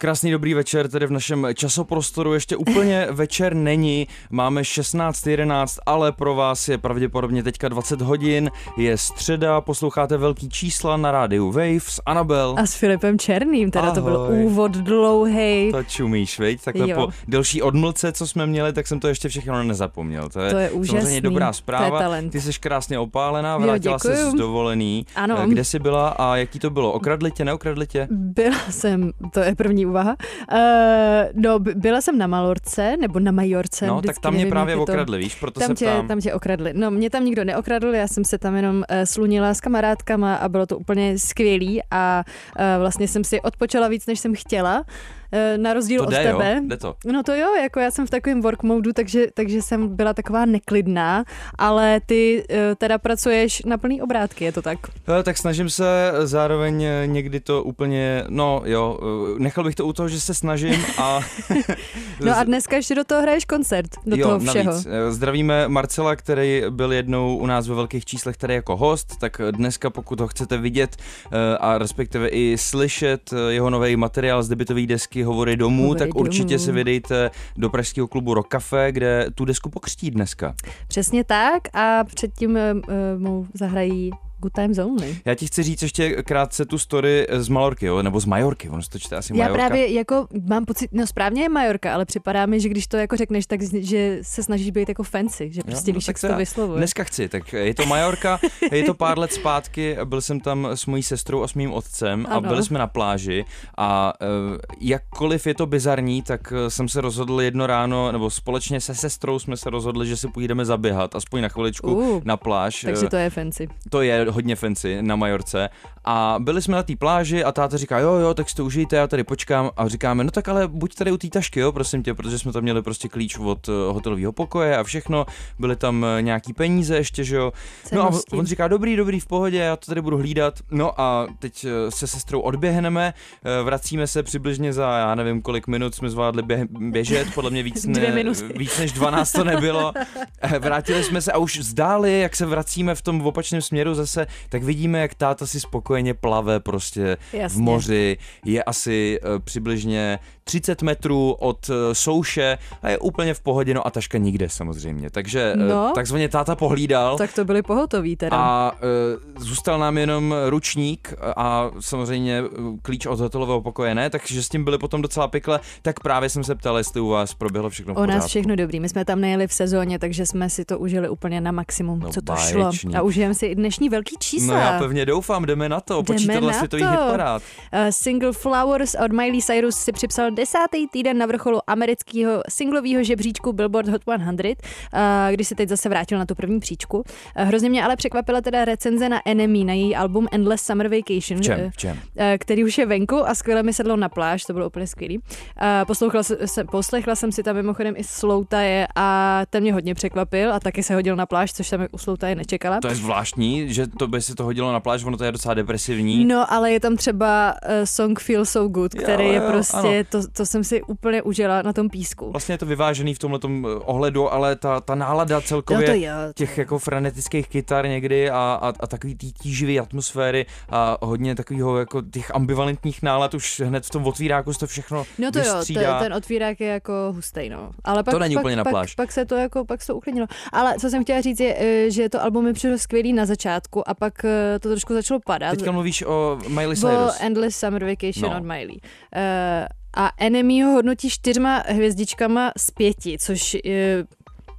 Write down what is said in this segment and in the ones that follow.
Krásný dobrý večer, tedy v našem časoprostoru ještě úplně večer není, máme 16.11, ale pro vás je pravděpodobně teďka 20 hodin, je středa, posloucháte velký čísla na rádiu Wave s Anabel. A s Filipem Černým, teda Ahoj. to byl úvod dlouhý. To čumíš, veď? Takhle jo. po delší odmlce, co jsme měli, tak jsem to ještě všechno nezapomněl. To je, to je úžasný. samozřejmě dobrá zpráva. Ty jsi krásně opálená, vrátila se z dovolený. Ano. Kde jsi byla a jaký to bylo? Okradli tě, neokradli tě? Byla jsem, to je první úvaha. Uh, no, byla jsem na Malorce, nebo na Majorce. No, tak tam mě nevím, právě okradli, víš, proto tam se tě, ptám. Tam tě okradli. No, mě tam nikdo neokradl, já jsem se tam jenom uh, slunila s kamarádkama a bylo to úplně skvělý a uh, vlastně jsem si odpočala víc, než jsem chtěla. Eh, na rozdíl to od jde, tebe. Jo? Jde to. No to jo, jako já jsem v takovém work modu, takže, takže jsem byla taková neklidná, ale ty eh, teda pracuješ na plný obrátky, je to tak? Hele, tak snažím se zároveň eh, někdy to úplně, no jo, nechal bych to u toho, že se snažím a... no a dneska ještě do toho hraješ koncert, do jo, toho všeho. Navíc. Zdravíme Marcela, který byl jednou u nás ve velkých číslech tady jako host, tak dneska pokud ho chcete vidět a respektive i slyšet jeho nový materiál z debitové desky desky Hovory domů, Hovory tak domů. určitě si vydejte do pražského klubu Rock Cafe, kde tu desku pokřtí dneska. Přesně tak a předtím uh, mu zahrají Good Times Only. Já ti chci říct ještě krátce tu story z Malorky, jo? nebo z Majorky, ono se to čte asi Já právě jako mám pocit, no správně je Majorka, ale připadá mi, že když to jako řekneš, tak že se snažíš být jako fancy, že prostě jo, no, víš, jak to vyslovuje. Dneska chci, tak je to Majorka, je to pár let zpátky, byl jsem tam s mojí sestrou a s mým otcem ano. a byli jsme na pláži a uh, jakkoliv je to bizarní, tak uh, jsem se rozhodl jedno ráno, nebo společně se sestrou jsme se rozhodli, že si půjdeme zaběhat, aspoň na chviličku uh, na pláž. Takže to je fancy. To je hodně fancy na Majorce a byli jsme na té pláži a táta říká, jo, jo, tak si to užijte, já tady počkám a říkáme, no tak ale buď tady u té tašky, jo, prosím tě, protože jsme tam měli prostě klíč od uh, hotelového pokoje a všechno, byly tam uh, nějaký peníze ještě, že jo. No a on říká, dobrý, dobrý, v pohodě, já to tady budu hlídat. No a teď uh, se sestrou odběhneme, vracíme se přibližně za, já nevím, kolik minut jsme zvládli bě- běžet, podle mě víc, ne, víc než 12 to nebylo. Vrátili jsme se a už zdáli, jak se vracíme v tom opačném směru zase, tak vidíme, jak táta si spokojeně plave prostě Jasně. v moři, je asi uh, přibližně 30 metrů od uh, souše a je úplně v pohodě, no a taška nikde samozřejmě. Takže uh, no, takzvaně táta pohlídal. Tak to byli pohotoví teda. A uh, zůstal nám jenom ručník a samozřejmě klíč od hotelového pokoje ne, takže s tím byli potom docela pikle. Tak právě jsem se ptal, jestli u vás proběhlo všechno U nás všechno dobrý. My jsme tam nejeli v sezóně, takže jsme si to užili úplně na maximum, no, co to báječný. šlo. A užijeme si i dnešní velký čísla. No já pevně doufám, jdeme na to, počítadle světový hitparád. Uh, single Flowers od Miley Cyrus si připsal desátý týden na vrcholu amerického singlového žebříčku Billboard Hot 100, uh, když se teď zase vrátil na tu první příčku. Uh, hrozně mě ale překvapila teda recenze na Enemy, na její album Endless Summer Vacation, v čem? V čem? Uh, který už je venku a skvěle mi sedlo na pláž, to bylo úplně skvělý. Uh, poslouchala, se, poslechla jsem si tam mimochodem i Sloutaje a ten mě hodně překvapil a taky se hodil na pláž, což jsem u Sloutaje nečekala. To je zvláštní, že to by se to hodilo na pláž, ono to je docela depresivní. No, ale je tam třeba uh, song Feel So Good, který jo, jo, je prostě, to, to jsem si úplně užila na tom písku. Vlastně je to vyvážený v tomhle eh, ohledu, ale ta, ta nálada celkově jo, to jo, těch jako frenetických kytar někdy a, a, a takový tý tíživý atmosféry a hodně takového jako těch ambivalentních nálad už hned v tom otvíráku se to všechno No to vystřídá. jo, to, ten otvírák je jako hustý, no. Ale pak, to není pak, úplně na pláž. Pak, pak, se to jako, pak se to uklidnilo. Ale co jsem chtěla říct je, eh, že to album mi přišlo skvělý na začátku a pak to trošku začalo padat. Teďka mluvíš o Miley Cyrus. O Endless Summer Vacation no. od Miley. Uh, a Enemy ho hodnotí čtyřma hvězdičkama z pěti, což je,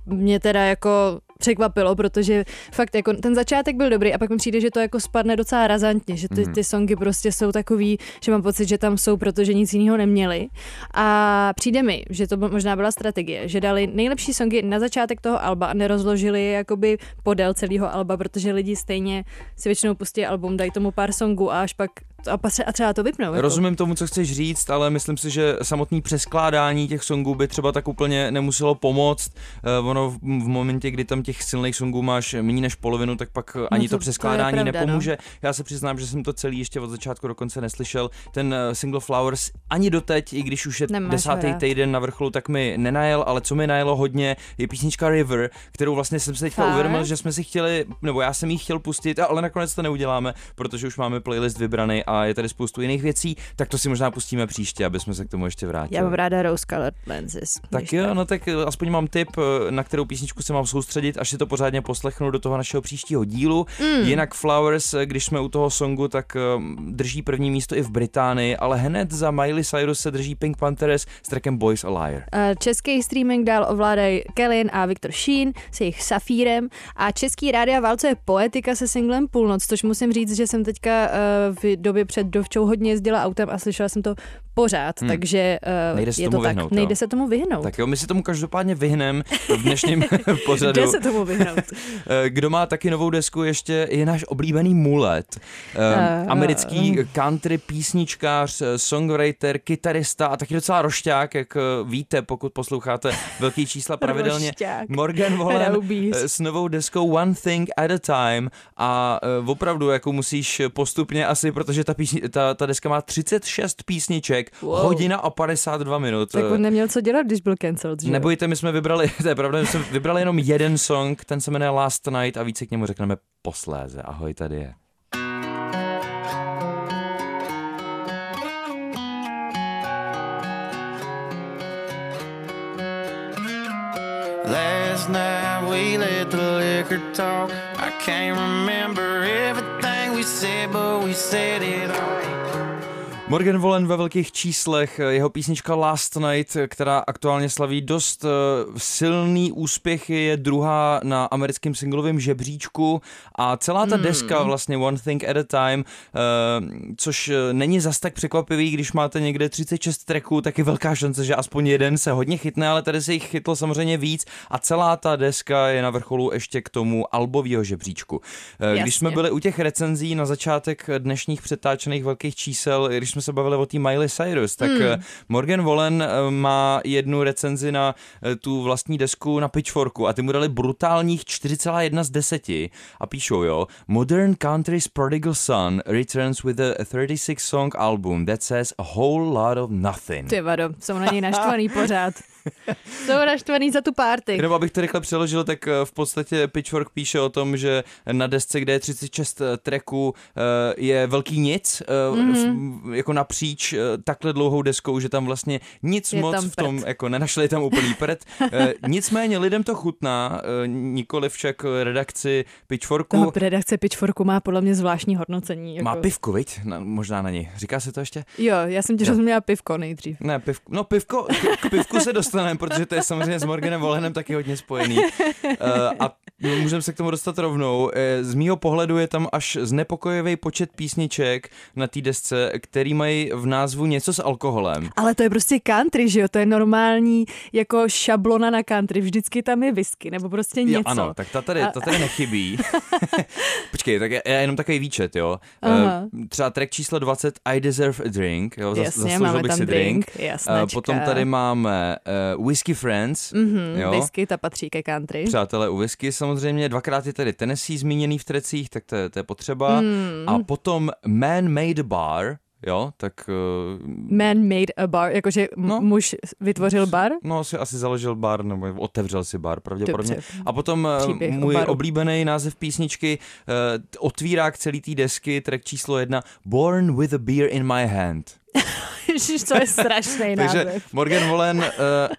mě teda jako překvapilo, protože fakt jako ten začátek byl dobrý a pak mi přijde, že to jako spadne docela razantně, že ty, mhm. ty songy prostě jsou takový, že mám pocit, že tam jsou, protože nic jiného neměli. A přijde mi, že to možná byla strategie, že dali nejlepší songy na začátek toho alba a nerozložili je jakoby podél celého alba, protože lidi stejně si většinou pustí album, dají tomu pár songů a až pak a třeba to vypnou. Jako. Rozumím tomu, co chceš říct, ale myslím si, že samotný přeskládání těch songů by třeba tak úplně nemuselo pomoct. Uh, ono v, v momentě, kdy tam těch silných songů máš méně než polovinu, tak pak no ani to, to přeskládání to pravda, no. nepomůže. No. Já se přiznám, že jsem to celý ještě od začátku do konce neslyšel. Ten uh, single Flowers ani doteď, i když už je Nemáš desátý rád. týden na vrcholu, tak mi nenajel, ale co mi najelo hodně, je písnička River, kterou vlastně jsem se teďka uvědomil, že jsme si chtěli, nebo já jsem ji chtěl pustit, ale nakonec to neuděláme, protože už máme playlist vybraný a je tady spoustu jiných věcí, tak to si možná pustíme příště, aby jsme se k tomu ještě vrátili. Já mám ráda Rose Colored Lenses. Tak jo, no tak aspoň mám tip, na kterou písničku se mám soustředit, až si to pořádně poslechnu do toho našeho příštího dílu. Mm. Jinak Flowers, když jsme u toho songu, tak drží první místo i v Británii, ale hned za Miley Cyrus se drží Pink Panthers s trackem Boys a Liar. Český streaming dál ovládají Kellen a Viktor Sheen s jejich Safírem a český rádia válcuje Poetika se singlem Půlnoc, což musím říct, že jsem teďka v době před dovčou hodně jezdila autem a slyšela jsem to pořád, hmm. takže uh, Nejde se je tomu to vyhnout, tak. Nejde se tomu vyhnout. Tak jo, my si tomu každopádně vyhnem v dnešním pořadu. Jde se tomu vyhnout. Eh, kdo má taky novou desku ještě, je náš oblíbený Mulet. Uh, americký uh, country písničkář, songwriter, kytarista a taky docela rošťák, jak víte, pokud posloucháte velký čísla pravidelně. Morgan Wallen s novou deskou One Thing at a Time a uh, opravdu jako musíš postupně asi, protože ta, písni, ta, ta deska má 36 písniček, wow. hodina a 52 minut. Tak on neměl co dělat, když byl cancelled, že? Nebojte, my jsme vybrali, to je pravda, my jsme vybrali jenom jeden song, ten se jmenuje Last Night a více k němu řekneme posléze. Ahoj, tady je. Last night we let the liquor talk. I can't remember said, but we said it all. Morgan Wallen ve velkých číslech, jeho písnička Last Night, která aktuálně slaví dost eh, silný úspěch, je druhá na americkém singlovém žebříčku a celá ta hmm. deska vlastně One Thing at a Time, eh, což eh, není zas tak překvapivý, když máte někde 36 tracků, tak je velká šance, že aspoň jeden se hodně chytne, ale tady se jich chytlo samozřejmě víc a celá ta deska je na vrcholu ještě k tomu albového žebříčku. Jasně. Když jsme byli u těch recenzí na začátek dnešních přetáčených velkých čísel, když jsme jsme se bavili o té Miley Cyrus, tak hmm. Eh, Morgan Wallen eh, má jednu recenzi na eh, tu vlastní desku na Pitchforku a ty mu dali brutálních 4,1 z 10 a píšou, jo, Modern Country's Prodigal Son returns with a 36 song album that says a whole lot of nothing. Ty vado, jsou na něj naštvaný pořád. Jsou naštvaný za tu party. Jenom abych to rychle přeložil, tak eh, v podstatě Pitchfork píše o tom, že na desce, kde je 36 eh, tracků, eh, je velký nic, mm-hmm. jako napříč takhle dlouhou deskou, že tam vlastně nic je moc v tom, jako nenašli tam úplný prd. Nicméně lidem to chutná, nikoli však redakci Pitchforku. Toho redakce Pitchforku má podle mě zvláštní hodnocení. Jako... Má pivko, viď? Na, možná na ní. Říká se to ještě? Jo, já jsem ti rozuměla pivko nejdřív. Ne, pivko, no pivko, k, k pivku se dostaneme dostaneme, protože to je samozřejmě s Morganem Volenem taky hodně spojený. Uh, a můžeme se k tomu dostat rovnou. Uh, z mýho pohledu je tam až znepokojivý počet písniček na té desce, který mají v názvu něco s alkoholem. Ale to je prostě country, že jo? To je normální jako šablona na country. Vždycky tam je whisky nebo prostě něco. Jo, ano, tak ta tady, ta tady nechybí. Počkej, tak je, je jenom takový výčet, jo. Uh, třeba track číslo 20 I Deserve a Drink, jo. Jasně, máme bych tam si drink. drink. Potom tady máme uh, Whiskey Friends. Mm-hmm, jo? Whisky, ta patří ke country. Přátelé u whisky samozřejmě. Dvakrát je tady Tennessee zmíněný v trecích, tak to je, to je potřeba. Mm. A potom Man Made Bar, Jo, tak... Uh, Man made a bar, jakože no, muž vytvořil bar? No, si asi založil bar, nebo otevřel si bar, pravděpodobně. Dobře. A potom uh, můj oblíbený název písničky uh, otvírá k celý té desky, track číslo jedna, Born with a beer in my hand. Ježiš, to je strašný Takže Morgan Wallen, uh,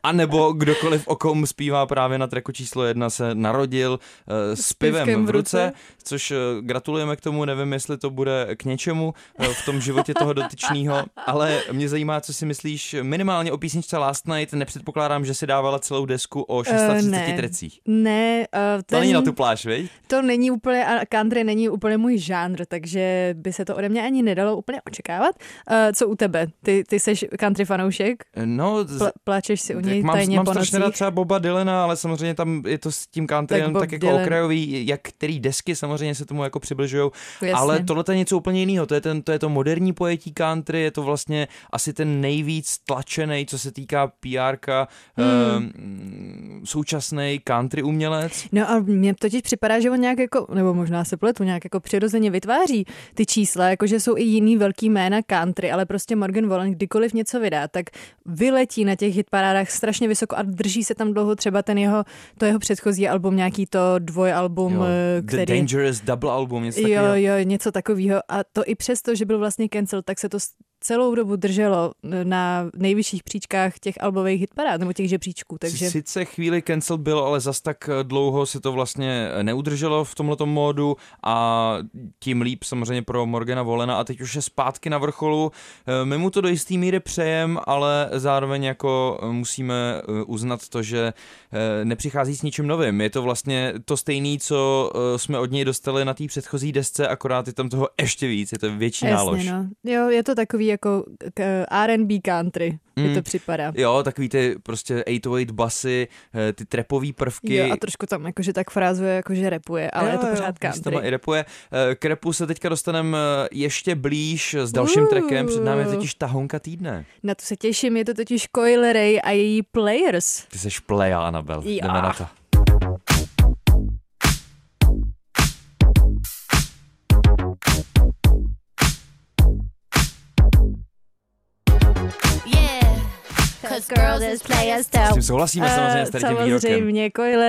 anebo kdokoliv o kom zpívá právě na treku číslo jedna, se narodil uh, s, pivem v ruce, což uh, gratulujeme k tomu, nevím, jestli to bude k něčemu uh, v tom životě toho dotyčného, ale mě zajímá, co si myslíš minimálně o písničce Last Night, nepředpokládám, že si dávala celou desku o 630 uh, ne. trecích. Ne. Uh, ten, to není na tu pláž, vej? To není úplně, a country není úplně můj žánr, takže by se to ode mě ani nedalo úplně očekávat. Uh, co u tebe? Ty ty, ty seš country fanoušek? No, Pl- pláčeš si u něj mám, tajně mám po strašně nocích? rád třeba Boba Dylana, ale samozřejmě tam je to s tím country Tak tak, Bob tak jako Dylan. okrajový, jak který desky samozřejmě se tomu jako přibližují, ale tohle je něco úplně jiného. To je, ten, to je to moderní pojetí country, je to vlastně asi ten nejvíc tlačený, co se týká PRka, Hmm. hmm. současný country umělec. No a mně totiž připadá, že on nějak jako, nebo možná se pletu, nějak jako přirozeně vytváří ty čísla, jakože jsou i jiný velký jména country, ale prostě Morgan Wallen kdykoliv něco vydá, tak vyletí na těch hitparádách strašně vysoko a drží se tam dlouho třeba ten jeho, to jeho předchozí album, nějaký to dvojalbum, Jo, eh, The který... Dangerous Double Album, něco Jo, takového. jo, něco takového. A to i přesto, že byl vlastně cancel, tak se to celou dobu drželo na nejvyšších příčkách těch albových hitparád, nebo těch žebříčků, takže... Sice chvíli cancel byl, ale zas tak dlouho se to vlastně neudrželo v tomhletom módu a tím líp samozřejmě pro Morgana Volena a teď už je zpátky na vrcholu. Eh, My mu to do jistý míry přejem, ale zároveň jako musíme eh, uznat to, že eh, nepřichází s ničím novým. Je to vlastně to stejné, co eh, jsme od něj dostali na té předchozí desce, akorát je tam toho ještě víc, je to větší nálož. Jasně, no. Jo, je to takový jako R&B country, mm. mi to připadá. Jo, takový ty prostě 808 basy, eh, ty trepový prvky. Jo, a trošku tam jakože tak frázuje, jakože repuje, ale Jo, je to jo, pořád místama i country. repuje. Eh, K repu se teďka dostaneme ještě blíž s dalším Uh. trackem. Před námi je totiž tahonka týdne. Na to se těším, je to totiž Coil Ray a její Players. Ty seš playa, Anabel. Jdeme na to. S tím souhlasíme samozřejmě Eh, s tady tím. Samozřejmě Coil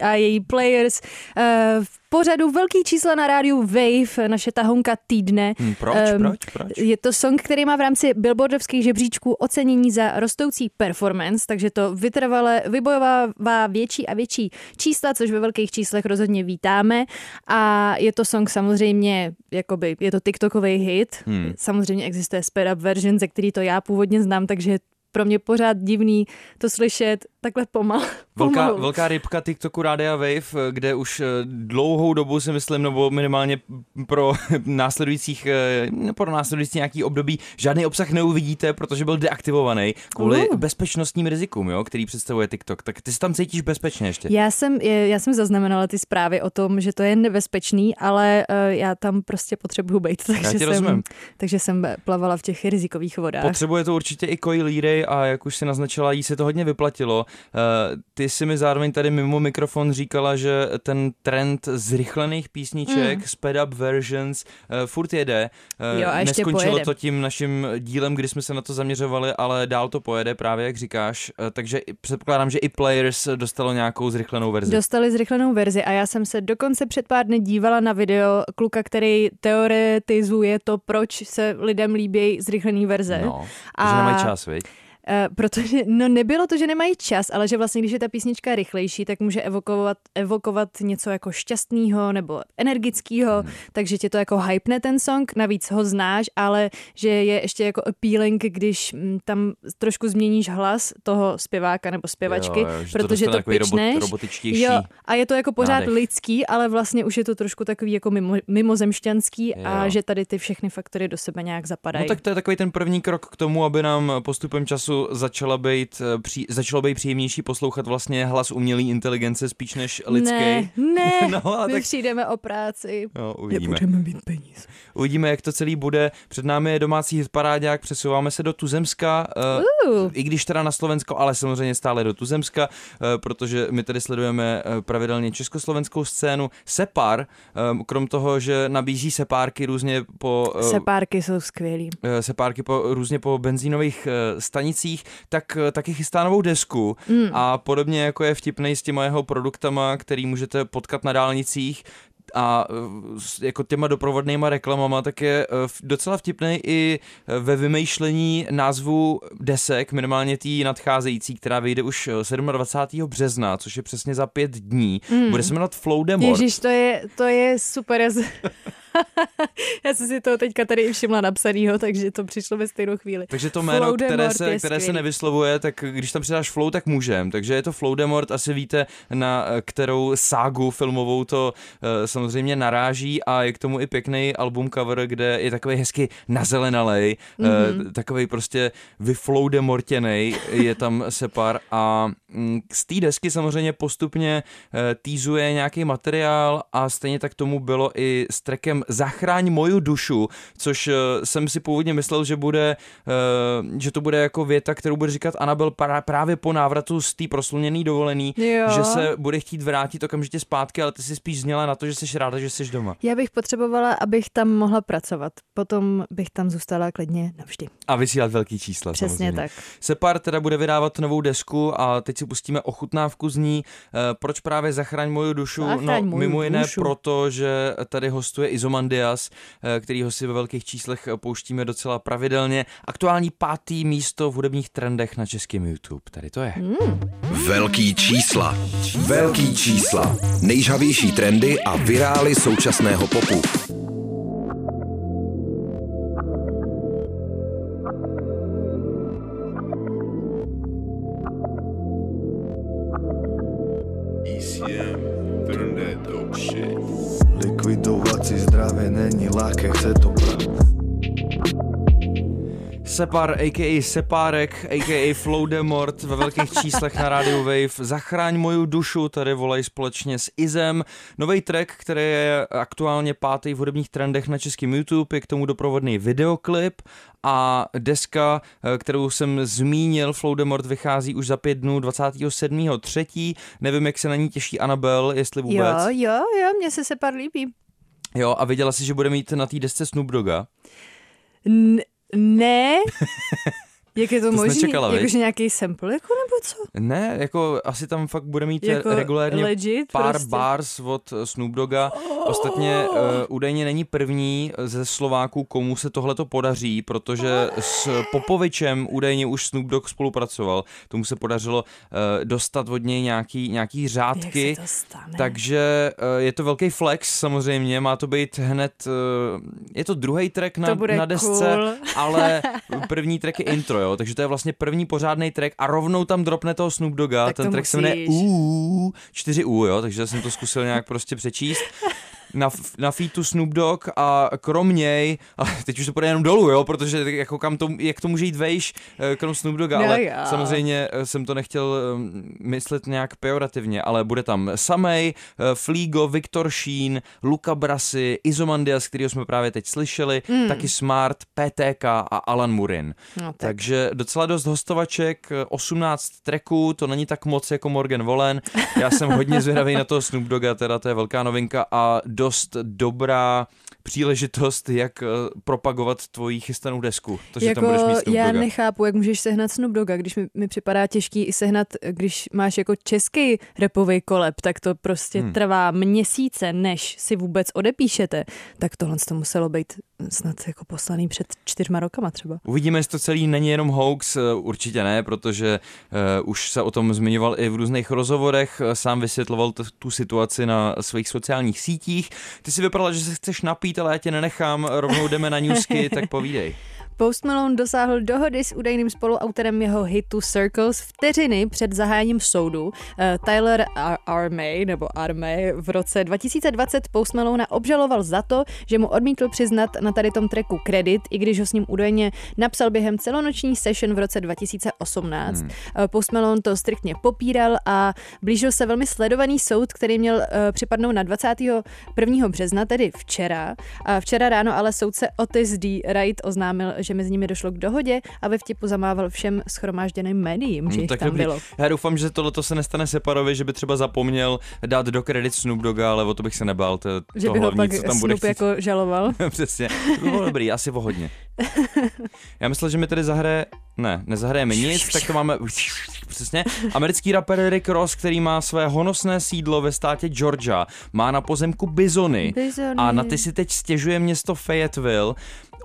a její Players. Eh, v pořadu velký čísla na rádiu Wave, naše tahonka týdne. Hm, proč, Ehm, proč, proč? Je to song, který má v rámci billboardovských žebříčků ocenění za rostoucí performance, takže to vytrvale vybojovává větší a větší čísla, což ve velkých číslech rozhodně vítáme. A je to song samozřejmě, jakoby, je to TikTokový hit. Hmm. Samozřejmě existuje sped up version, ze který to já původně znám, takže pro mě pořád divný to slyšet takhle pomal. Velká, velká rybka TikToku Rádia Wave, kde už eh, dlouhou dobu si myslím, nebo minimálně pro následujících, eh, pro následující nějaký období žádný obsah neuvidíte, protože byl deaktivovaný kvůli Uh. bezpečnostním rizikům, jo, který představuje TikTok. Tak ty se tam cítíš bezpečně ještě. Já jsem, já jsem zaznamenala ty zprávy o tom, že to je nebezpečný, ale já tam prostě potřebuju být, takže, jsem, rozumím. takže jsem plavala v těch rizikových vodách. Potřebuje to určitě i Koi Leary a jak už si naznačila, jí se to hodně vyplatilo. Eh, Ty si mi zároveň tady mimo mikrofon říkala, že ten trend zrychlených písniček, Mm. sped up versions, eh, furt jede. Eh, Jo, a ještě Neskončilo pojede. to tím naším dílem, kdy jsme se na to zaměřovali, ale dál to pojede právě, jak říkáš. Takže předpokládám, že i Players dostalo nějakou zrychlenou verzi. Dostali zrychlenou verzi a já jsem se dokonce před pár dny dívala na video kluka, který teoretizuje to, proč se lidem líbí zrychlený verze. No, A- že nemají čas, viď? Uh, protože, no nebylo to, že nemají čas, ale že vlastně, když je ta písnička rychlejší, tak může evokovat, evokovat něco jako šťastného nebo energického, hmm. takže tě to jako hypne ten song, navíc ho znáš, ale že je ještě jako appealing, když mm, tam trošku změníš hlas toho zpěváka nebo zpěvačky, Jo, jo, že to protože to, takový pičneš. robot- robotičtější Jo, a je to jako pořád nádech. lidský, ale vlastně už je to trošku takový jako mimo, mimozemšťanský a Jo. že tady ty všechny faktory do sebe nějak zapadají. No tak to je takový ten první krok k tomu, aby nám postupem času začala být, eh, pří, začalo být příjemnější poslouchat vlastně hlas umělé inteligence spíš než lidský. Ne, ne, No, a my tak- přijdeme o práci. No, uvidíme. Nebudeme mít peníze. Uvidíme, jak to celý bude. Před námi je domácí hitparádák, přesouváme se do Tuzemska, uh, Uh, i když teda na Slovensko, ale samozřejmě stále do Tuzemska, uh, protože my tady sledujeme uh, pravidelně československou scénu. Separ, um, krom toho, že nabízí sepárky různě po... uh, sepárky jsou skvělý. eh, sepárky po, různě po benzínových eh, stanicích, tak eh, taky chystá novou desku Mm. a podobně jako je vtipnej s těma jeho produktama, který můžete potkat na dálnicích, a eh, jako těma doprovodnýma reklamama, tak je eh, docela vtipný i ve vymýšlení názvu desek, minimálně tý nadcházející, která vyjde už eh, 27. března, což je přesně za pět dní. Mm. Bude se jmenovat Flow Demort. Ježíš, to je, to je super. Já se- Já jsem si to teďka tady i všimla napsanýho, takže to přišlo ve stejnou chvíli. Takže to jméno, Floudemort které se, které se nevyslovuje, tak když tam přidáš flow, tak můžem. Takže je to Floudemort, asi víte, na eh, kterou ságu filmovou to eh, samozřejmě naráží a je k tomu i pěkný album cover, kde je takový hezky nazelenalej, Mhm. mm-hmm. takový prostě vyfloudemortěnej, je tam Separ a mm, z té desky samozřejmě postupně eh, týzuje nějaký materiál a stejně tak tomu bylo i s trekem Zachráň moju dušu, což eh, jsem si původně myslel, že bude, eh, že to bude jako věta, kterou bude říkat Anabel právě po návratu z té prosluněný dovolený, Jo. že se bude chtít vrátit okamžitě zpátky, ale ty si spíš zněla na to, že jsi ráda, že jsi doma. Já bych potřebovala, abych tam mohla pracovat. Potom bych tam zůstala klidně navždy. A vysílat velký čísla. Přesně samozřejmě. tak. Separ teda bude vydávat novou desku a teď si pustíme ochutnávku z ní. Eh, Proč právě Zachraň moju dušu? Zachraň no, moju mimo jiné dušu. proto, že tady hostuje Izomandias, eh, kterýho si ve velkých číslech eh, pouštíme docela pravidelně. Aktuální pátý místo v hudebních trendech na českém YouTube. Tady to je. Velký čísla. Velký čísla. Nejžhavější trendy a virály současného popu. ECM, turn that dope shit. Likvidovat si zdravě není ľahké, chce to pravda. Separ, a.k.a. Sepárek, a.k.a. Floudemort ve velkých číslech na rádiu Wave. Zachráň moju dušu, tady volají společně s Izem. Nový track, který je aktuálně pátý v hudebních trendech na českém YouTube, je k tomu doprovodný videoklip a deska, kterou jsem zmínil, Floudemort vychází už za pět dnů 27.3. Nevím, jak se na ní těší Anabel, jestli vůbec. Jo, jo, jo, mně se Separ líbí. jo a viděla si, že bude mít na té desce Snoop Dogga. N- ne, jak je to, To možné? Jakože nějaký sample, jako nebo co? Ne, jako asi tam fakt bude mít Jako regulérně legit pár prostě? bars od Snoop Dogga. Ostatně uh, údajně není první ze Slováků, komu se tohle to podaří, protože s Popovičem údajně už Snoop Dogg spolupracoval. Tomu se podařilo uh, dostat od něj nějaký, nějaký řádky. Jak se to stane? Takže uh, je to velký flex samozřejmě, má to být hned, uh, je to druhý track na, na desce, cool. ale první track je intro, jo, takže to je vlastně první pořádný track a rovnou tam dropne toho Snoop Dogga, Tak ten track se jmenuje musíš. U, 4 U, jo, takže jsem to zkusil nějak prostě přečíst. Na, na featu Snoop Dogg a krom něj, a teď už to půjde jenom dolů, jo, protože jako kam to, jak to může jít vejš, eh, krom Snoop Dogga, No ale jo. samozřejmě eh, jsem to nechtěl eh, myslet nějak pejorativně, ale bude tam Samej, eh, Flígo, Viktor Sheen, Luca Brasi, Izomandias, kterýho jsme právě teď slyšeli, Hmm. taky Smart, PTK a Alan Murin. No, tak. Takže docela dost hostovaček, eh, 18 tracků, to není tak moc jako Morgan Wallen. Já jsem hodně zvědavý na toho Snoop Dogga, teda to je velká novinka a dost dobrá příležitost, jak eh, propagovat tvoji chystanou desku. To, že jako tam budeš mít Snoop já Dogga. nechápu, jak můžeš sehnat Snoop Dogga, když mi, mi připadá těžký i sehnat, když máš jako český repový koleb, tak to prostě hmm. trvá měsíce, než si vůbec odepíšete. Tak tohle to muselo být snad jako poslaný před čtyřma rokama třeba. Uvidíme, jestli to celý není jenom hoax, eh, určitě ne, protože uh, už se o tom zmiňoval i v různých rozhovorech, eh, sám vysvětloval t- tu situaci na svých sociálních sítích. Ty si vypadala, že se chceš napít, ale já tě nenechám, rovnou jdeme na newsky, tak povídej. Post Malone dosáhl dohody s údajným spoluautorem jeho hitu Circles vteřiny před zahájením soudu. Eh, Tyler Ar- Armey, nebo Armey, v roce 2020 Post Malone obžaloval za to, že mu odmítl přiznat na tady tom tracku kredit, i když ho s ním údajně napsal během celonoční session v roce 2018. Hmm. Post Malone to striktně popíral a blížil se velmi sledovaný soud, který měl eh, připadnout na 21. března, tedy včera. A včera ráno ale soudce Otis D. Wright oznámil, že mezi nimi došlo k dohodě a ve vtipu zamával všem schromážděným médiím, že jich tam No, dobrý. bylo. Já doufám, že tohle se nestane Separovi, že by třeba zapomněl dát do kredit Snoop Dogga, ale o to bych se nebál, to, Že by ho hlavní, pak co tam bude Snoop chtít. jako žaloval. Přesně, to by bylo dobrý, asi o hodně. Já myslel, že mi tady zahraje, ne, nezahrajeme nic, tak to máme, přesně. Americký rapper Rick Ross, který má své honosné sídlo ve státě Georgia, má na pozemku bizony. Bizony. A na ty si teď stěžuje město Fayetteville.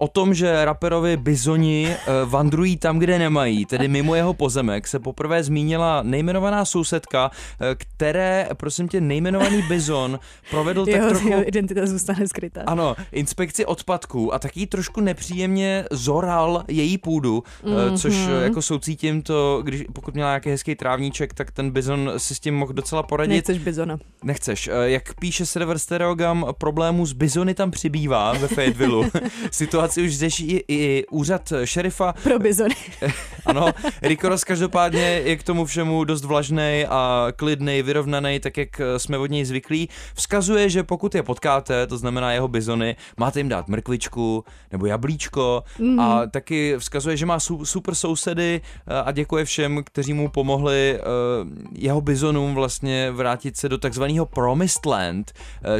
O tom, že raperovi bizoni eh, vandrují tam, kde nemají, tedy mimo jeho pozemek, se poprvé zmínila nejmenovaná sousedka, eh, které, prosím tě, nejmenovaný bizon provedl tak Jeho, trochu... jeho identita zůstane skrytá. Ano, inspekci odpadků a taky trošku nepříjemně zoral její půdu, mm-hmm. což Mhm. jako soucítím to, když pokud měla nějaký hezký trávníček, tak ten bizon si s tím mohl docela poradit. Nechceš bizona. Nechceš. Jak píše server Stereogam, problémů s bizony tam přibývá ve Fayetteville. Situaci už řeší i, i úřad šerifa. Pro bizony. Ano, Rikoros každopádně je k tomu všemu dost vlažnej a klidnej, vyrovnaný, tak jak eh, jsme od něj zvyklí. Vzkazuje, že pokud je potkáte, to znamená jeho bizony, máte jim dát mrkvičku nebo jablíčko mm. a taky vzkazuje, že má su- super sousedy eh, a děkuje všem, kteří mu pomohli eh, jeho bizonům vlastně vrátit se do takzvaného Promised Land,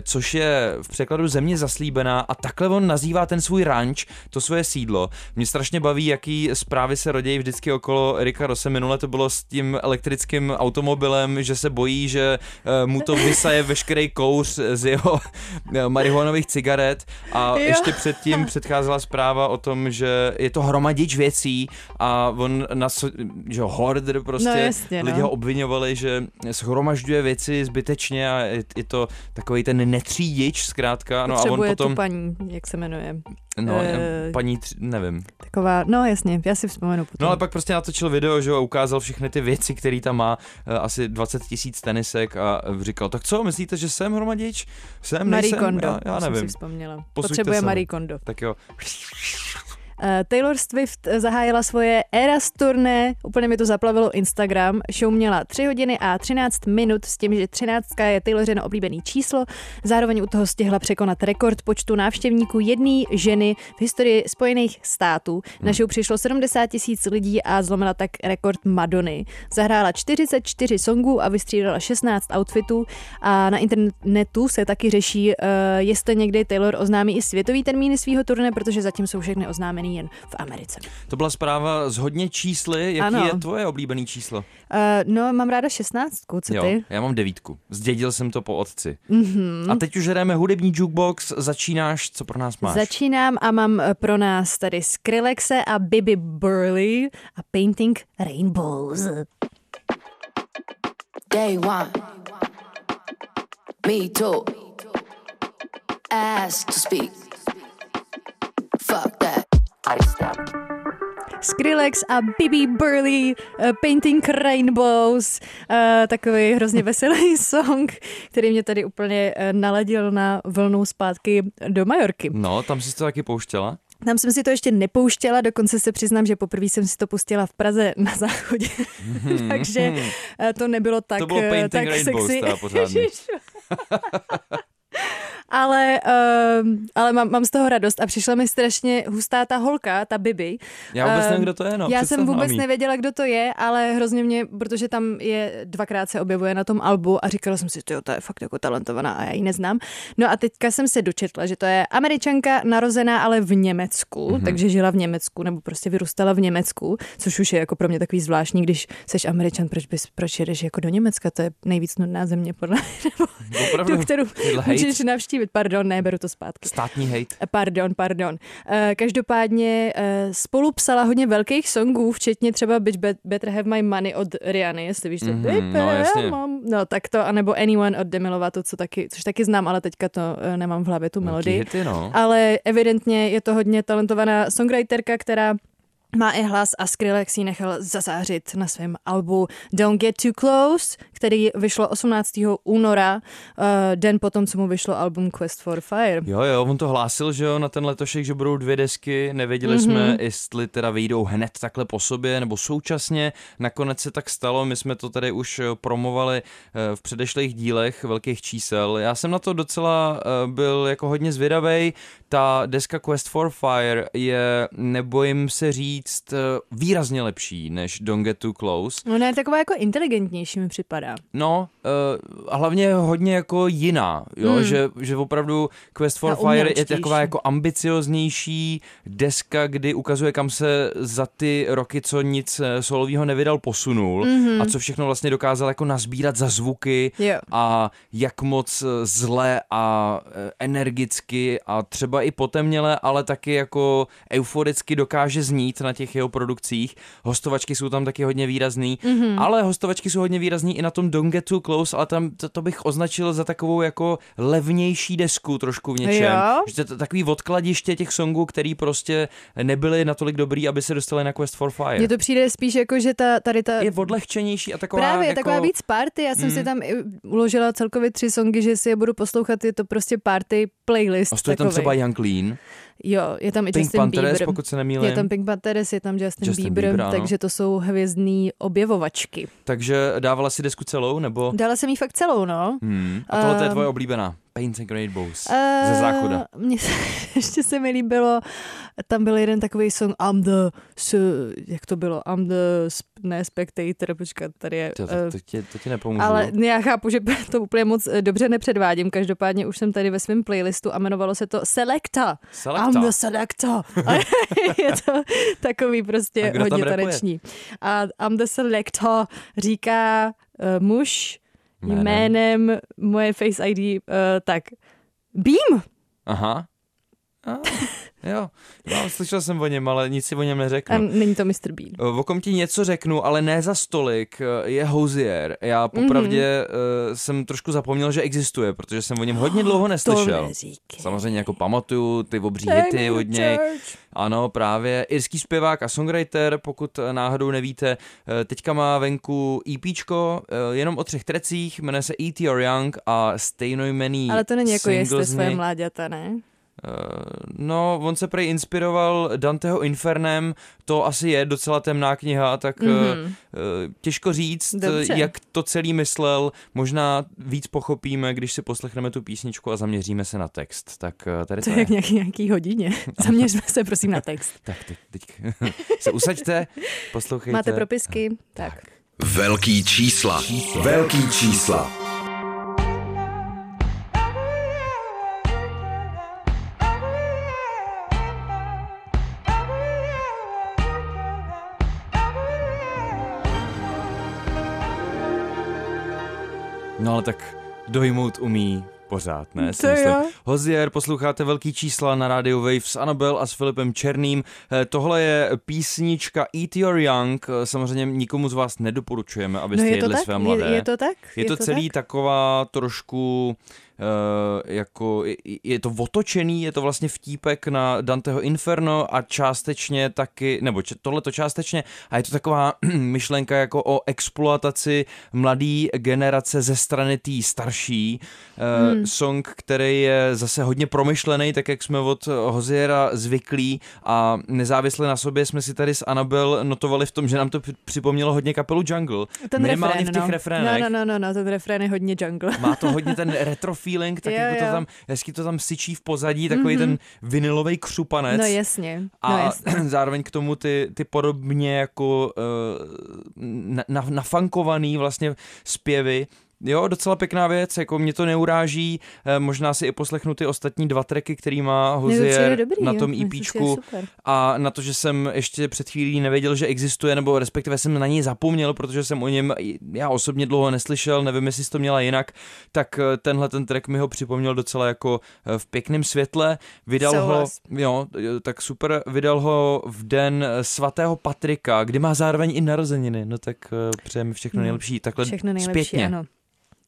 což je v překladu země zaslíbená a takhle on nazývá ten svůj ranč, to svoje sídlo. Mě strašně baví, jaký zprávy se rodějí vždycky okolo Erika Rose. Minule to bylo s tím elektrickým automobilem, že se bojí, že eh, mu to vysaje veškerý kouř z jeho eh, marihuanových cigaret a Jo. ještě předtím předcházela zpráva o tom, že je to hromadič věcí a on na, že ho hoarder prostě, No jasně, no. lidi ho obvinovali, že shromažďuje věci zbytečně a je, je to takový ten netřídič zkrátka. No a on potom, tu paní, jak se jmenuje. No, eh, paní, tři- nevím. Taková, no jasně, já si vzpomenu potom. No ale pak prostě natočil video, že jo, ukázal všechny ty věci, které tam má, eh, asi 20 tisíc tenisek a říkal, tak co, myslíte, že jsem hromadič? Jsem, Marie nejsem? Kondo, Já, já to jsem nevím. si vzpomněla. Posuďte Potřebuje. Marie Kondo. Tak jo. Uh, Taylor Swift zahájila svoje Eras turné, úplně mi to zaplavilo Instagram. Show měla 3 hodiny a 13 minut s tím, že 13 je Taylorino oblíbený číslo. Zároveň u toho stihla překonat rekord počtu návštěvníků jedné ženy v historii Spojených států. Na show přišlo 70 tisíc lidí a zlomila tak rekord Madony. Zahrála 44 songů a vystřídala 16 outfitů a na internetu se taky řeší, uh, jestli někdy Taylor oznámí i světový termíny svého turné, protože zatím jsou všechny oznámený jen v Americe. To byla zpráva z hodně čísly. Jaký Ano. je tvoje oblíbený číslo? Uh, no, mám ráda 16, co Jo, ty? já mám devítku. Zdědil jsem to po otci. Mm-hmm. A teď už hrajeme hudební jukebox. Začínáš, co pro nás máš? Začínám a mám eh, pro nás tady Skrillexe a Bibi Burley a Painting Rainbows. Day one. Me too. Ask to speak. Fuck that. Skrillex a Bibi Burley, uh, Painting Rainbows, uh, takový hrozně veselý song, který mě tady úplně uh, naladil na vlnu zpátky do Majorky. No, tam jsi to taky pouštěla? Tam jsem si to ještě nepouštěla, dokonce se přiznám, že poprvé jsem si to pustila v Praze na záchodě, takže eh, to nebylo tak, To bylo tak Rainbows sexy. ale um, ale mám, mám z toho radost a přišla mi strašně hustá ta holka, ta Bibi. Já vůbec Ehm, nevím, kdo to je, no. Já jsem vůbec nevěděla, kdo to je, ale hrozně mě, protože tam je dvakrát se objevuje na tom albu a říkala jsem si, jo, to je fakt jako talentovaná a já ji neznám. No a teďka jsem se dočetla, že to je američanka narozená ale v Německu, Mhm. mm-hmm. takže žila v Německu nebo prostě vyrůstala v Německu, což už je jako pro mě takový zvláštní, když seš američan, proč bys, proč jedeš jako do Německa, to je nejvíc nudná země podle mě, nebo tu, kterou můžeš navštívit. Pardon, ne, beru to zpátky. Státní hate. Pardon, pardon. Eh, Každopádně eh, spolu psala hodně velkých songů, včetně třeba Bitch Bet- Better Have My Money od Riany, jestli víš, co Mhm, Better no, jasně. My- No tak to, anebo Anyone od Demi Lovato, co taky, což taky znám, ale teďka to eh, nemám v hlavě tu melodii. hity, no. Ale evidentně je to hodně talentovaná songwriterka, která má i hlas a Skrillex ji nechal zazářit na svém albu Don't Get Too Close, který vyšlo 18. února, uh, den potom, co mu vyšlo album Quest for Fire. Jo, jo, on to hlásil, že jo, na ten letošek, že budou dvě desky, nevěděli Mhm. mm-hmm. jsme, jestli teda vyjdou hned takhle po sobě, nebo současně, nakonec se tak stalo, my jsme to tady už eh, promovali eh, v předešlých dílech velkých čísel, já jsem na to docela byl jako hodně zvědavej, ta deska Quest for Fire je, nebojím se říct, říct, eh, výrazně lepší než Don't Get Too Close. Ona je taková jako inteligentnější mi připadá. No, uh, a hlavně hodně jako jiná, jo, Hmm. že, že opravdu Quest for A Fire je taková jako ambicioznější deska, kdy ukazuje, kam se za ty roky, co nic eh, solového nevydal, posunul Mhm. a co všechno vlastně dokázal jako nazbírat za zvuky Jo. a jak moc zle a energicky a třeba i potemněle, ale taky jako euforicky dokáže znít na těch jeho produkcích. Hostovačky jsou tam taky hodně výrazný, Mhm. ale hostovačky jsou hodně výrazný i na tom Don't Get Too Close, ale tam to, to bych označil za takovou jako levnější desku trošku v něčem. Jo? Že to je takový odkladiště těch songů, který prostě nebyly natolik dobrý, aby se dostali na Quest for Fire. Mně to přijde spíš jako, že ta, tady ta... je odlehčenější a taková Právě, jako... taková víc party. Já jsem Mm. si tam uložila celkově tři songy, že si je budu poslouchat. Je to prostě party playlist. A stojí tam takovej. třeba Young Lean, Jo, je tam i Pink Justin Panthers, Bieber. pokud se nemýlím. Je tam Pink Panthers, je tam Justin, Justin Bieber, Bieber, ano. takže to jsou hvězdný objevovačky. Takže dávala si desku celou, nebo? Dala jsem jí fakt celou, no. Hmm. A tohle to je Ehm, tvoje oblíbená. Paints and Rainbows. Eh, Ze záchoda. Mně se, ještě se mi líbilo, tam byl jeden takový song I'm the, s, jak to bylo, I'm the, ne spectator, počkat, tady je. To, to, eh, to, tě, to ti nepomůžu. ale já chápu, že to úplně moc eh, dobře nepředvádím. Každopádně už jsem tady ve svém playlistu a jmenovalo se to Selecta. Selecta. I'm the selector. A je to takový prostě hodně taneční. A I'm the selector říká uh, muž Jménem? jménem moje Face ID, uh, tak Beam. Aha. A, jo, no, slyšel jsem o něm, ale nic si o něm A neřeknu. není to Mr. Bean. O kom ti něco řeknu, ale ne za stolik, je Housier. Já popravdě mm-hmm. jsem trošku zapomněl, že existuje, protože jsem o něm hodně dlouho neslyšel. To. Samozřejmě jako pamatuju ty obří hity od něj. Ano, právě. Irský zpěvák a songwriter, pokud eh, náhodou nevíte, eh, teďka má venku EPčko, eh, jenom o třech trecích, jmenuje se E.T. or Young a stejnojmený Ale to není jako jestli své mláďata, ne? Eh, No, on se prej inspiroval Danteho Infernem, to asi je docela temná kniha, tak mm-hmm. Mhm. těžko říct, Dobře. jak to celý myslel. Možná víc pochopíme, když si poslechneme tu písničku a zaměříme se na text. Tak tady To to je jak nějaký, nějaký hodině. Zaměřme se prosím na text. Tak teď, teď se usaďte, poslouchejte. Máte propisky? Tak. Velký čísla. Velký čísla. No ale tak dojmout umí pořád, ne? To jo. Hozier, posloucháte velký čísla na Radio Wave s Anabel a s Filipem Černým. Eh, Tohle je písnička Eat Your Young. Eh, Samozřejmě nikomu z vás nedoporučujeme, abyste No je to jedli tak? své mladé. Je, je to tak? Je to celý tak? taková trošku jako, je, to otočený, je to vlastně vtípek na Danteho Inferno a částečně taky, nebo tohle to částečně, a je to taková myšlenka jako o exploataci mladé generace ze strany té starší. Uh, Hmm. Song, který je zase hodně promyšlený, tak jak jsme od Hoziera zvyklí a nezávisle na sobě jsme si tady s Anabel notovali v tom, že nám to při- připomnělo hodně kapelu Jungle. Ten Minimálně refrén, v těch no. refrénech. No, no, no, no, ten refrén je hodně jungle. Má to hodně ten retro feeling, tak Jo, jako to jo. tam, hezky to tam syčí v pozadí, takový mm-hmm. ten vinilový křupanec. No jasně, no a jasně. zároveň k tomu ty, ty podobně jako uh, na, na, nafankovaný vlastně zpěvy. Jo, docela pěkná věc, jako mě to neuráží, eh, možná si i poslechnu ty ostatní dva tracky, který má přijde Hozier na jo. tom je EPčku a na to, že jsem ještě před chvílí nevěděl, že existuje, nebo respektive jsem na něj zapomněl, protože jsem o něm já osobně dlouho neslyšel, nevím, jestli jsi to měla jinak, tak eh, tenhle ten track mi ho připomněl docela jako eh, v pěkném světle. Vydal Souhlas. ho, jo, tak super, vydal ho v den svatého Patrika, kdy má zároveň i narozeniny, no tak přejeme všechno No, nejlepší, takhle Všechno nejlepší, zpětně. ano.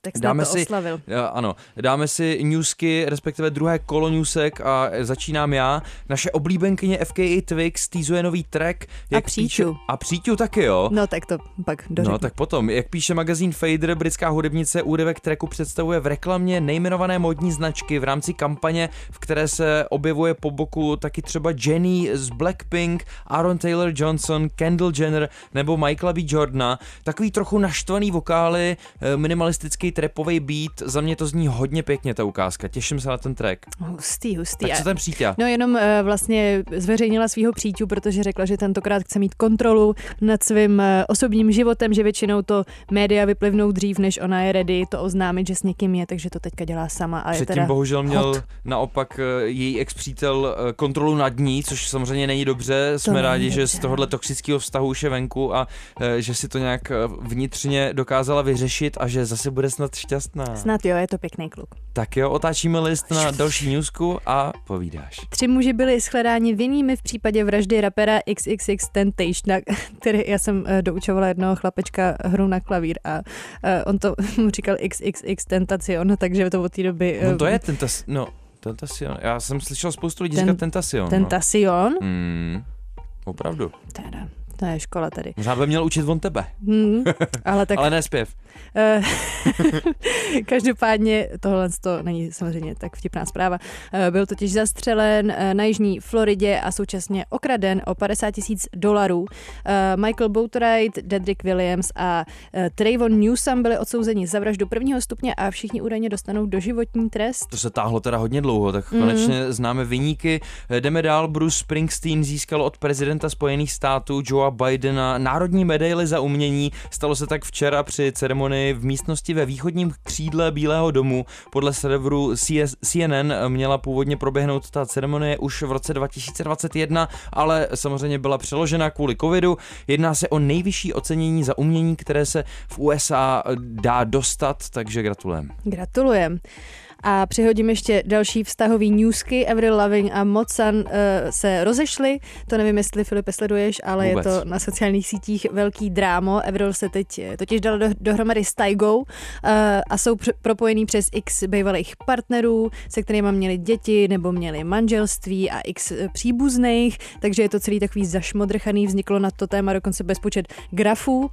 Tak snad Dáme to si- oslavil. Já, Ano, dáme si newsky, respektive druhé kolo newsek a začínám já. Naše oblíbenkyně FKA Twix týzuje nový track. Jak Příťu. Píše, a Příťu taky, jo? No tak to pak dořeknu. No tak potom, jak píše magazín Fader, britská hudebnice úryvek tracku představuje v reklamě nejmenované módní značky v rámci kampaně, v které se objevuje po boku taky třeba Jenny z Blackpink, Aaron Taylor Johnson, Kendall Jenner nebo Michaela B. Jordana. Takový trochu naštvaný vokály, eh, minimalistický trepový beat, za mě to zní hodně pěkně ta ukázka, těším se na ten track. Hustý, hustý. Tak co ten přítě? No jenom uh, vlastně zveřejnila svého příťu, protože řekla, že tentokrát chce mít kontrolu nad svým uh, osobním životem, že většinou to média vyplivnou dřív, než ona je ready to oznámit, že s někým je, takže to teďka dělá sama. A je Předtím teda bohužel měl hot. naopak eh, její ex-přítel kontrolu nad ní, což samozřejmě není dobře. Jsme není rádi, že dobře. z tohohle toxického vztahu už je venku a že si to nějak vnitřně dokázala vyřešit a že zase bude snad šťastná. Snad jo, je to pěkný kluk. Tak jo, otáčíme list na další newsku a povídáš. Tři muži byli shledáni vinnými v případě vraždy rapera XXX Temptation, který já jsem eh, doučovala jednoho chlapečka hru na klavír a eh, on to mu říkal XXX Tentacion, takže to od té doby... No to eh, je tentas... No, Tentacion. Já jsem slyšel spoustu lidí Ten- říkat Tentacion. Tentacion? No. Hmm, opravdu. Teda, to je škola tady. Možná by měl učit on tebe, Hmm, ale tak ale ne zpěv. Eh, Každopádně tohle to není samozřejmě tak vtipná zpráva. Eh, Byl totiž zastřelen eh, na jižní Floridě a současně okraden o 50 tisíc dolarů. Michael Boatwright, Dedrick Williams a Trayvon Newsom byli odsouzeni za vraždu prvního stupně a všichni údajně dostanou doživotní trest. To se táhlo teda hodně dlouho, tak Mhm. konečně známe vyníky. Jdeme dál, Bruce Springsteen získal od prezidenta Spojených států Joea Bidena národní medaili za umění. Stalo se tak včera při ceremonii v místnosti ve východním křídle Bílého domu. Podle serveru CNN měla původně proběhnout ta ceremonie už v roce 2021, ale samozřejmě byla přeložena kvůli covidu. Jedná se o nejvyšší ocenění za umění, které se v USA dá dostat, takže gratulujeme. Gratulujem. A přihodím ještě další vztahový newsky. Avril Lavigne a Mocan uh, se rozešli. To nevím, jestli Filipe sleduješ, ale Vůbec. je to na sociálních sítích velký drámo. Avril se teď eh, totiž dal do, dohromady s Taigou uh, a jsou pr- propojený přes x bývalých partnerů, se kterými měli děti nebo měli manželství a x příbuzných, takže je to celý takový zašmodrchaný, vzniklo na to téma dokonce bezpočet grafů, uh,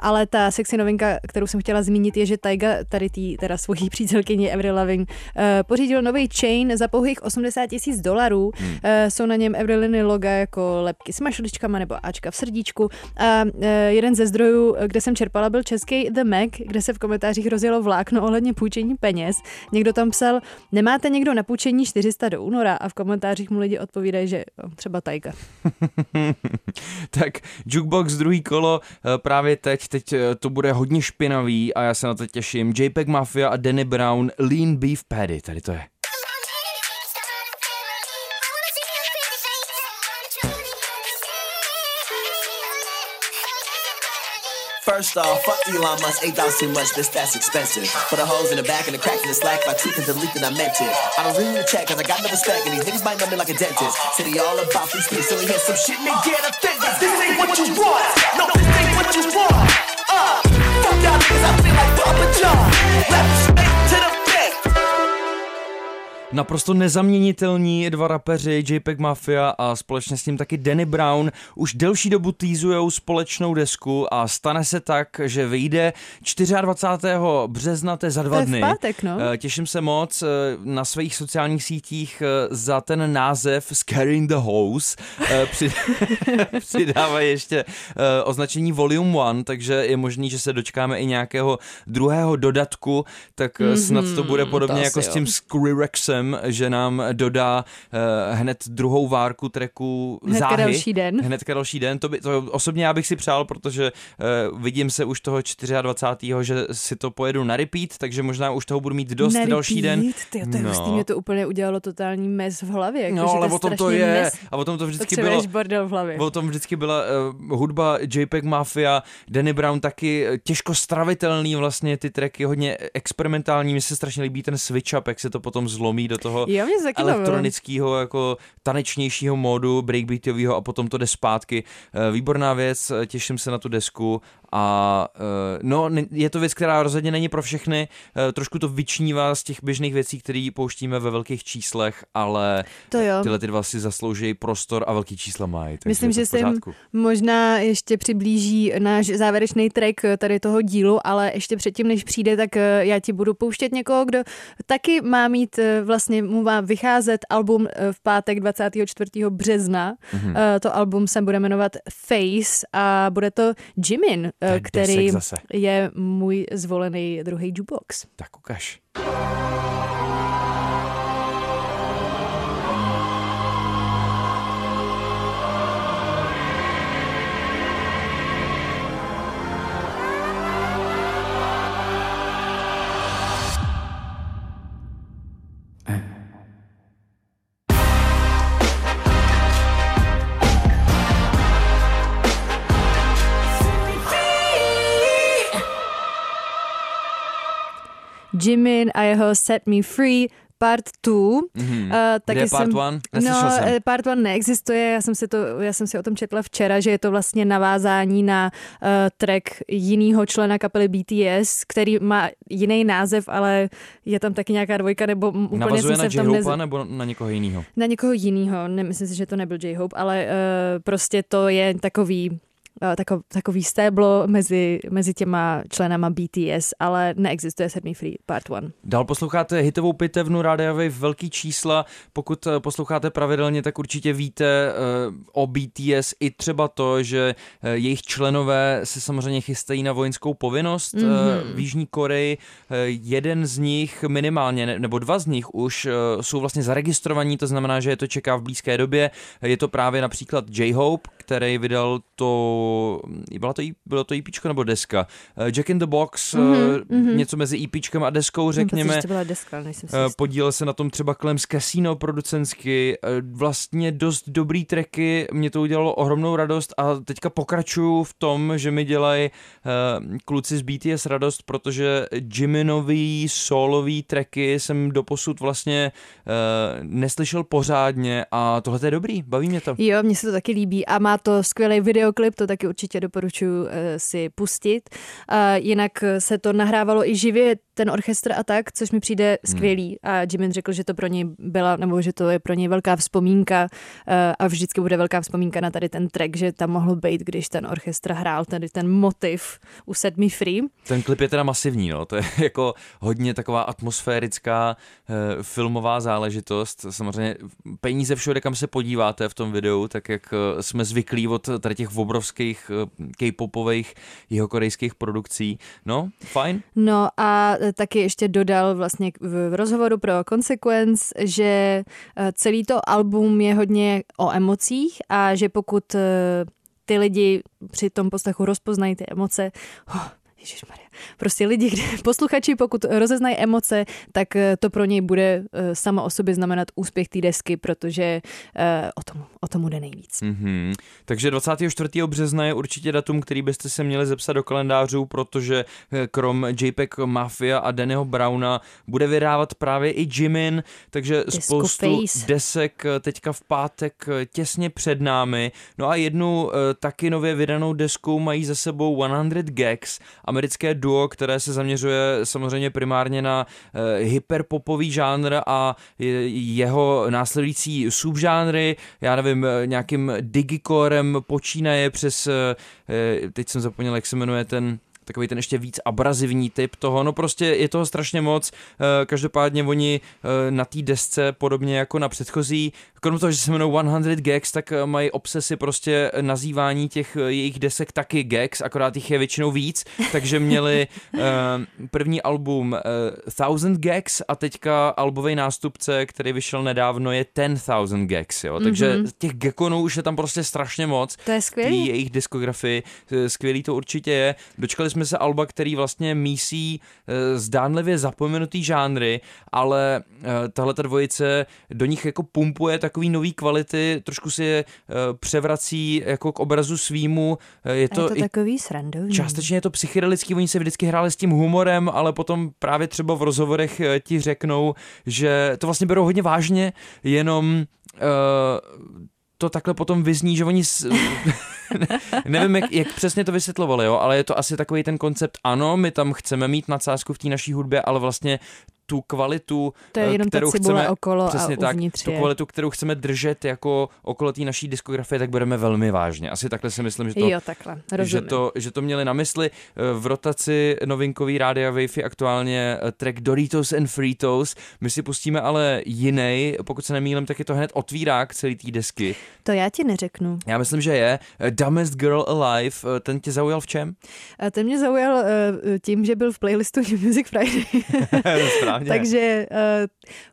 ale ta sexy novinka, kterou jsem chtěla zmínit, je, že Taiga tady tý, teda svojí přítelkyni Avril Lavigne uh, pořídil nový chain za pouhých 80 tisíc dolarů. Hmm. Jsou na něm Avriliny loga jako lepky s mašličkama nebo Ačka v srdíčku. A uh, jeden ze zdrojů, kde jsem čerpala, byl český The Mac, kde se v komentářích rozjelo vlákno ohledně půjčení peněz. Někdo tam psal, nemáte někdo na půjčení 400 do února a v komentářích mu lidi odpovídají, že jo, třeba Taiga. tak Jukebox druhý kolo eh, právě teď, teď eh, to bude hodně špinavý a já se na to těším. JPEG Mafia a Danny Brown, Lean First off, fuck Elon Musk, eight dollars too much, this that's expensive. For the hoes in the back and the cracks in the slack, I tweet and delete then I meant it. I don't really check cause I got no respect and these niggas might know me like a dentist. City all about these streets, so we hear some shit and they get offended. This ain't what you want. No, this ain't what you want. Uh, fuck y'all niggas, I feel like Papa John. Left Naprosto nezaměnitelní dva rapeři JPEG Mafia a společně s ním taky Danny Brown už delší dobu týzujou společnou desku a stane se tak, že vyjde 24. března, to je za dva To dny. pátek, no. Eh, Těším se moc eh, na svých sociálních sítích eh, za ten název Scaring the Hose. Eh, při- Přidávají ještě označení Volume 1, takže je možný, že se dočkáme i nějakého druhého dodatku, tak snad to bude podobně to jako s tím jo. Skrillexem, že nám dodá eh, hned druhou várku treku Hnedka záhy. další den. Hnedka další den. To, by, to osobně já bych si přál, protože eh, vidím se už toho 24. že si to pojedu na repeat, takže možná už toho budu mít dost Na další den. Tyjo, to je No. hustý, mě to úplně udělalo totální mes v hlavě. Jako, No, ale to o tom to je. Mes... A o tom to vždycky bylo. Bordel v hlavě. O tom vždycky byla uh, hudba JPEG Mafia, Danny Brown taky těžko stravitelný vlastně ty tracky, hodně experimentální, mně se strašně líbí ten switch up, jak se to potom zlomí do toho Jo, elektronického jako tanečnějšího módu, breakbeatového a potom to jde zpátky. Eh, Výborná věc, eh, těším se na tu desku a eh, no, je to věc, která rozhodně není pro všechny, eh, trošku to vyčnívá z těch běžných věcí, které pouštíme ve velkých číslech, ale To jo. tyhle ty dva si zaslouží prostor a velký čísla mají. takže Myslím, že se možná ještě přiblíží náš závěrečný track tady toho dílu, ale ještě předtím, než přijde, tak eh, já ti budu pouštět někoho, kdo taky má mít, vlastně mu má vycházet album v pátek 24. března. Mhm. Mm-hmm. To album se bude jmenovat Face a bude to Jimin který je můj zvolený druhý jukebox. Tak ukaž. Jimin a jeho Set Me Free Part 2. Mhm. Uh, Kde je part one? Neslyšel no, jsem. eh, part one neexistuje, já jsem, si to, já jsem si o tom četla včera, že je to vlastně navázání na uh, track jiného člena kapely BTS, který má jiný název, ale je tam taky nějaká dvojka, nebo úplně Navazuje jsem na se v tom J-Hope nebo na někoho jiného? na někoho jiného, nemyslím si, že to nebyl J-Hope, ale uh, prostě to je takový tako, takový stéblo mezi, mezi těma členama BTS, ale neexistuje Set Me Free Part 1. Dál posloucháte hitovou pitevnu Rádia Wave velký čísla. Pokud eh, posloucháte pravidelně, tak určitě víte uh, o BTS i třeba to, že jejich členové se samozřejmě chystají na vojenskou povinnost mm-hmm. v Jižní Koreji. Jeden z nich minimálně, ne- nebo dva z nich už jsou vlastně zaregistrovaní, to znamená, že je to čeká v blízké době. Je to právě například J-Hope, který vydal to, byla to, bylo to EPčko nebo deska? Uh, Jack in the Box, mm-hmm, mhm. něco mezi EPčkem a deskou, řekněme. To byla deska, nejsem si Eh. Podílel se na tom třeba Clems Casino producensky, eh, vlastně dost dobrý tracky, mě to udělalo ohromnou radost a teďka pokračuju v tom, že mi dělají kluci z BTS radost, protože Jiminový solový tracky jsem doposud vlastně neslyšel pořádně a tohle je dobrý, baví mě to. Jo, mně se to taky líbí a má to skvělý videoklip, to taky určitě doporučuji uh, si pustit. Uh, jinak eh, se to nahrávalo i živě, ten orchestr a tak, což mi přijde skvělý. A Jimin řekl, že to pro něj byla, nebo že to je pro něj velká vzpomínka uh, a vždycky bude velká vzpomínka na tady ten track, že tam mohl být, když ten orchestr hrál tady ten motiv u Set Me Free. Ten klip je teda masivní, no. to je jako hodně taková atmosférická eh, filmová záležitost. Samozřejmě peníze všude, kam se podíváte v tom videu, tak jak eh, jsme zvyklí od tady těch obrovských eh, k-popových jihokorejských produkcí. No, fajn. No a e, taky ještě dodal vlastně v rozhovoru pro Consequence, že e, celý to album je hodně o emocích a že pokud ty lidi při tom poslechu rozpoznají ty emoce, oh. Prostě lidi, kde, posluchači, pokud rozeznají emoce, tak eh, to pro něj bude eh, sama o sobě znamenat úspěch té desky, protože eh, o tom, o tom bude nejvíc. Mm-hmm. Takže 24. března je určitě datum, který byste se měli zepsat do kalendářů, protože krom JPEG Mafia a Dannyho Browna bude vydávat právě i Jimin, takže Disco spoustu Face. desek teďka v pátek těsně před námi. No a jednu taky nově vydanou desku mají za sebou 100 Gags, americké duo, které se zaměřuje samozřejmě primárně na eh, hyperpopový žánr a je- jeho následující subžánry, já nevím, eh, nějakým digicorem počínaje přes, eh, teď jsem zapomněl, jak se jmenuje ten takový ten ještě víc abrazivní typ toho, no prostě je toho strašně moc, Eh, každopádně oni eh, na té desce, podobně jako na předchozí, krom toho, že se jmenují 100 gags, tak eh, mají obsesy prostě nazývání těch jejich desek taky gags, akorát jich je většinou víc, takže měli první album 1000 gags a teďka albový nástupce, který vyšel nedávno, je 10,000 gags, jo, takže Mhm. těch gekonů už je tam prostě strašně moc, To je skvělý. jejich diskografii. Skvělý to určitě je. Dočkali jsme se Alba, který vlastně mísí eh, zdánlivě zapomenutý žánry, ale eh, tahle ta dvojice do nich jako pumpuje takový nový kvality, trošku si je eh, převrací jako k obrazu svýmu. Je A to, je to takový srandovní. Částečně je to psychedelický, oni se vždycky hráli s tím humorem, ale potom právě třeba v rozhovorech ti řeknou, že to vlastně berou hodně vážně, jenom uh, to takhle potom vyzní, že oni... S... Nevím, jak, jak přesně to vysvětlovali, jo, ale je to asi takový ten koncept, ano, my tam chceme mít nadsázku v té naší hudbě, ale vlastně tu kvalitu, To je eh, jenom ta kterou cibule chceme, okolo a přesně tak, uvnitř tu je. kvalitu, kterou chceme držet jako okolo té naší diskografie, tak bereme velmi vážně. Asi takhle si myslím, že to, Jo, takhle, že to, že to měli na mysli. Eh, V rotaci novinkový Rádia Wave je aktuálně eh, track Doritos and Fritos. My si pustíme ale jiný, pokud se nemýlím, tak je to hned otvírák celý té desky. To já ti neřeknu. Já myslím, že je Dumbest Girl Alive. Ten tě zaujal v čem? A ten mě zaujal tím, že byl v playlistu New Music Friday. Správně. Takže uh,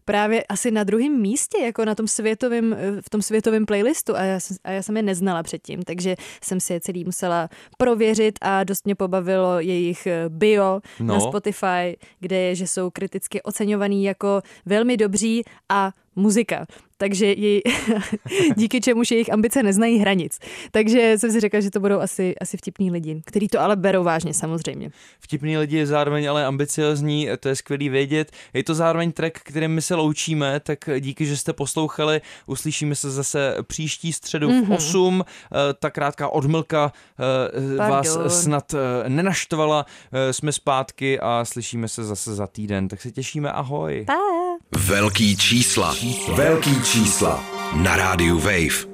právě asi na druhém místě, jako na tom světovém, eh, v tom světovém playlistu a já, jsem, a já jsem je neznala předtím, takže jsem si je celý musela prověřit a dost mě pobavilo jejich eh, bio No. na Spotify, kde je, že jsou kriticky oceňovaný jako velmi dobří a muzika. Takže jej, díky čemuž jejich ambice neznají hranic. Takže jsem si řekla, že to budou asi, asi vtipní lidi, kteří to ale berou vážně samozřejmě. Vtipný lidi je zároveň ale ambiciozní, to je skvělý vědět. Je to zároveň track, kterým my se loučíme, tak díky, že jste poslouchali. Uslyšíme se zase příští středu Mhm. v 8. Eh, Ta krátká odmlka eh, Pardon. vás snad eh, nenaštvala. Jsme zpátky a slyšíme se zase za týden, tak se těšíme. Ahoj. Pa! Velký čísla. Velký čísla. Na rádiu Wave.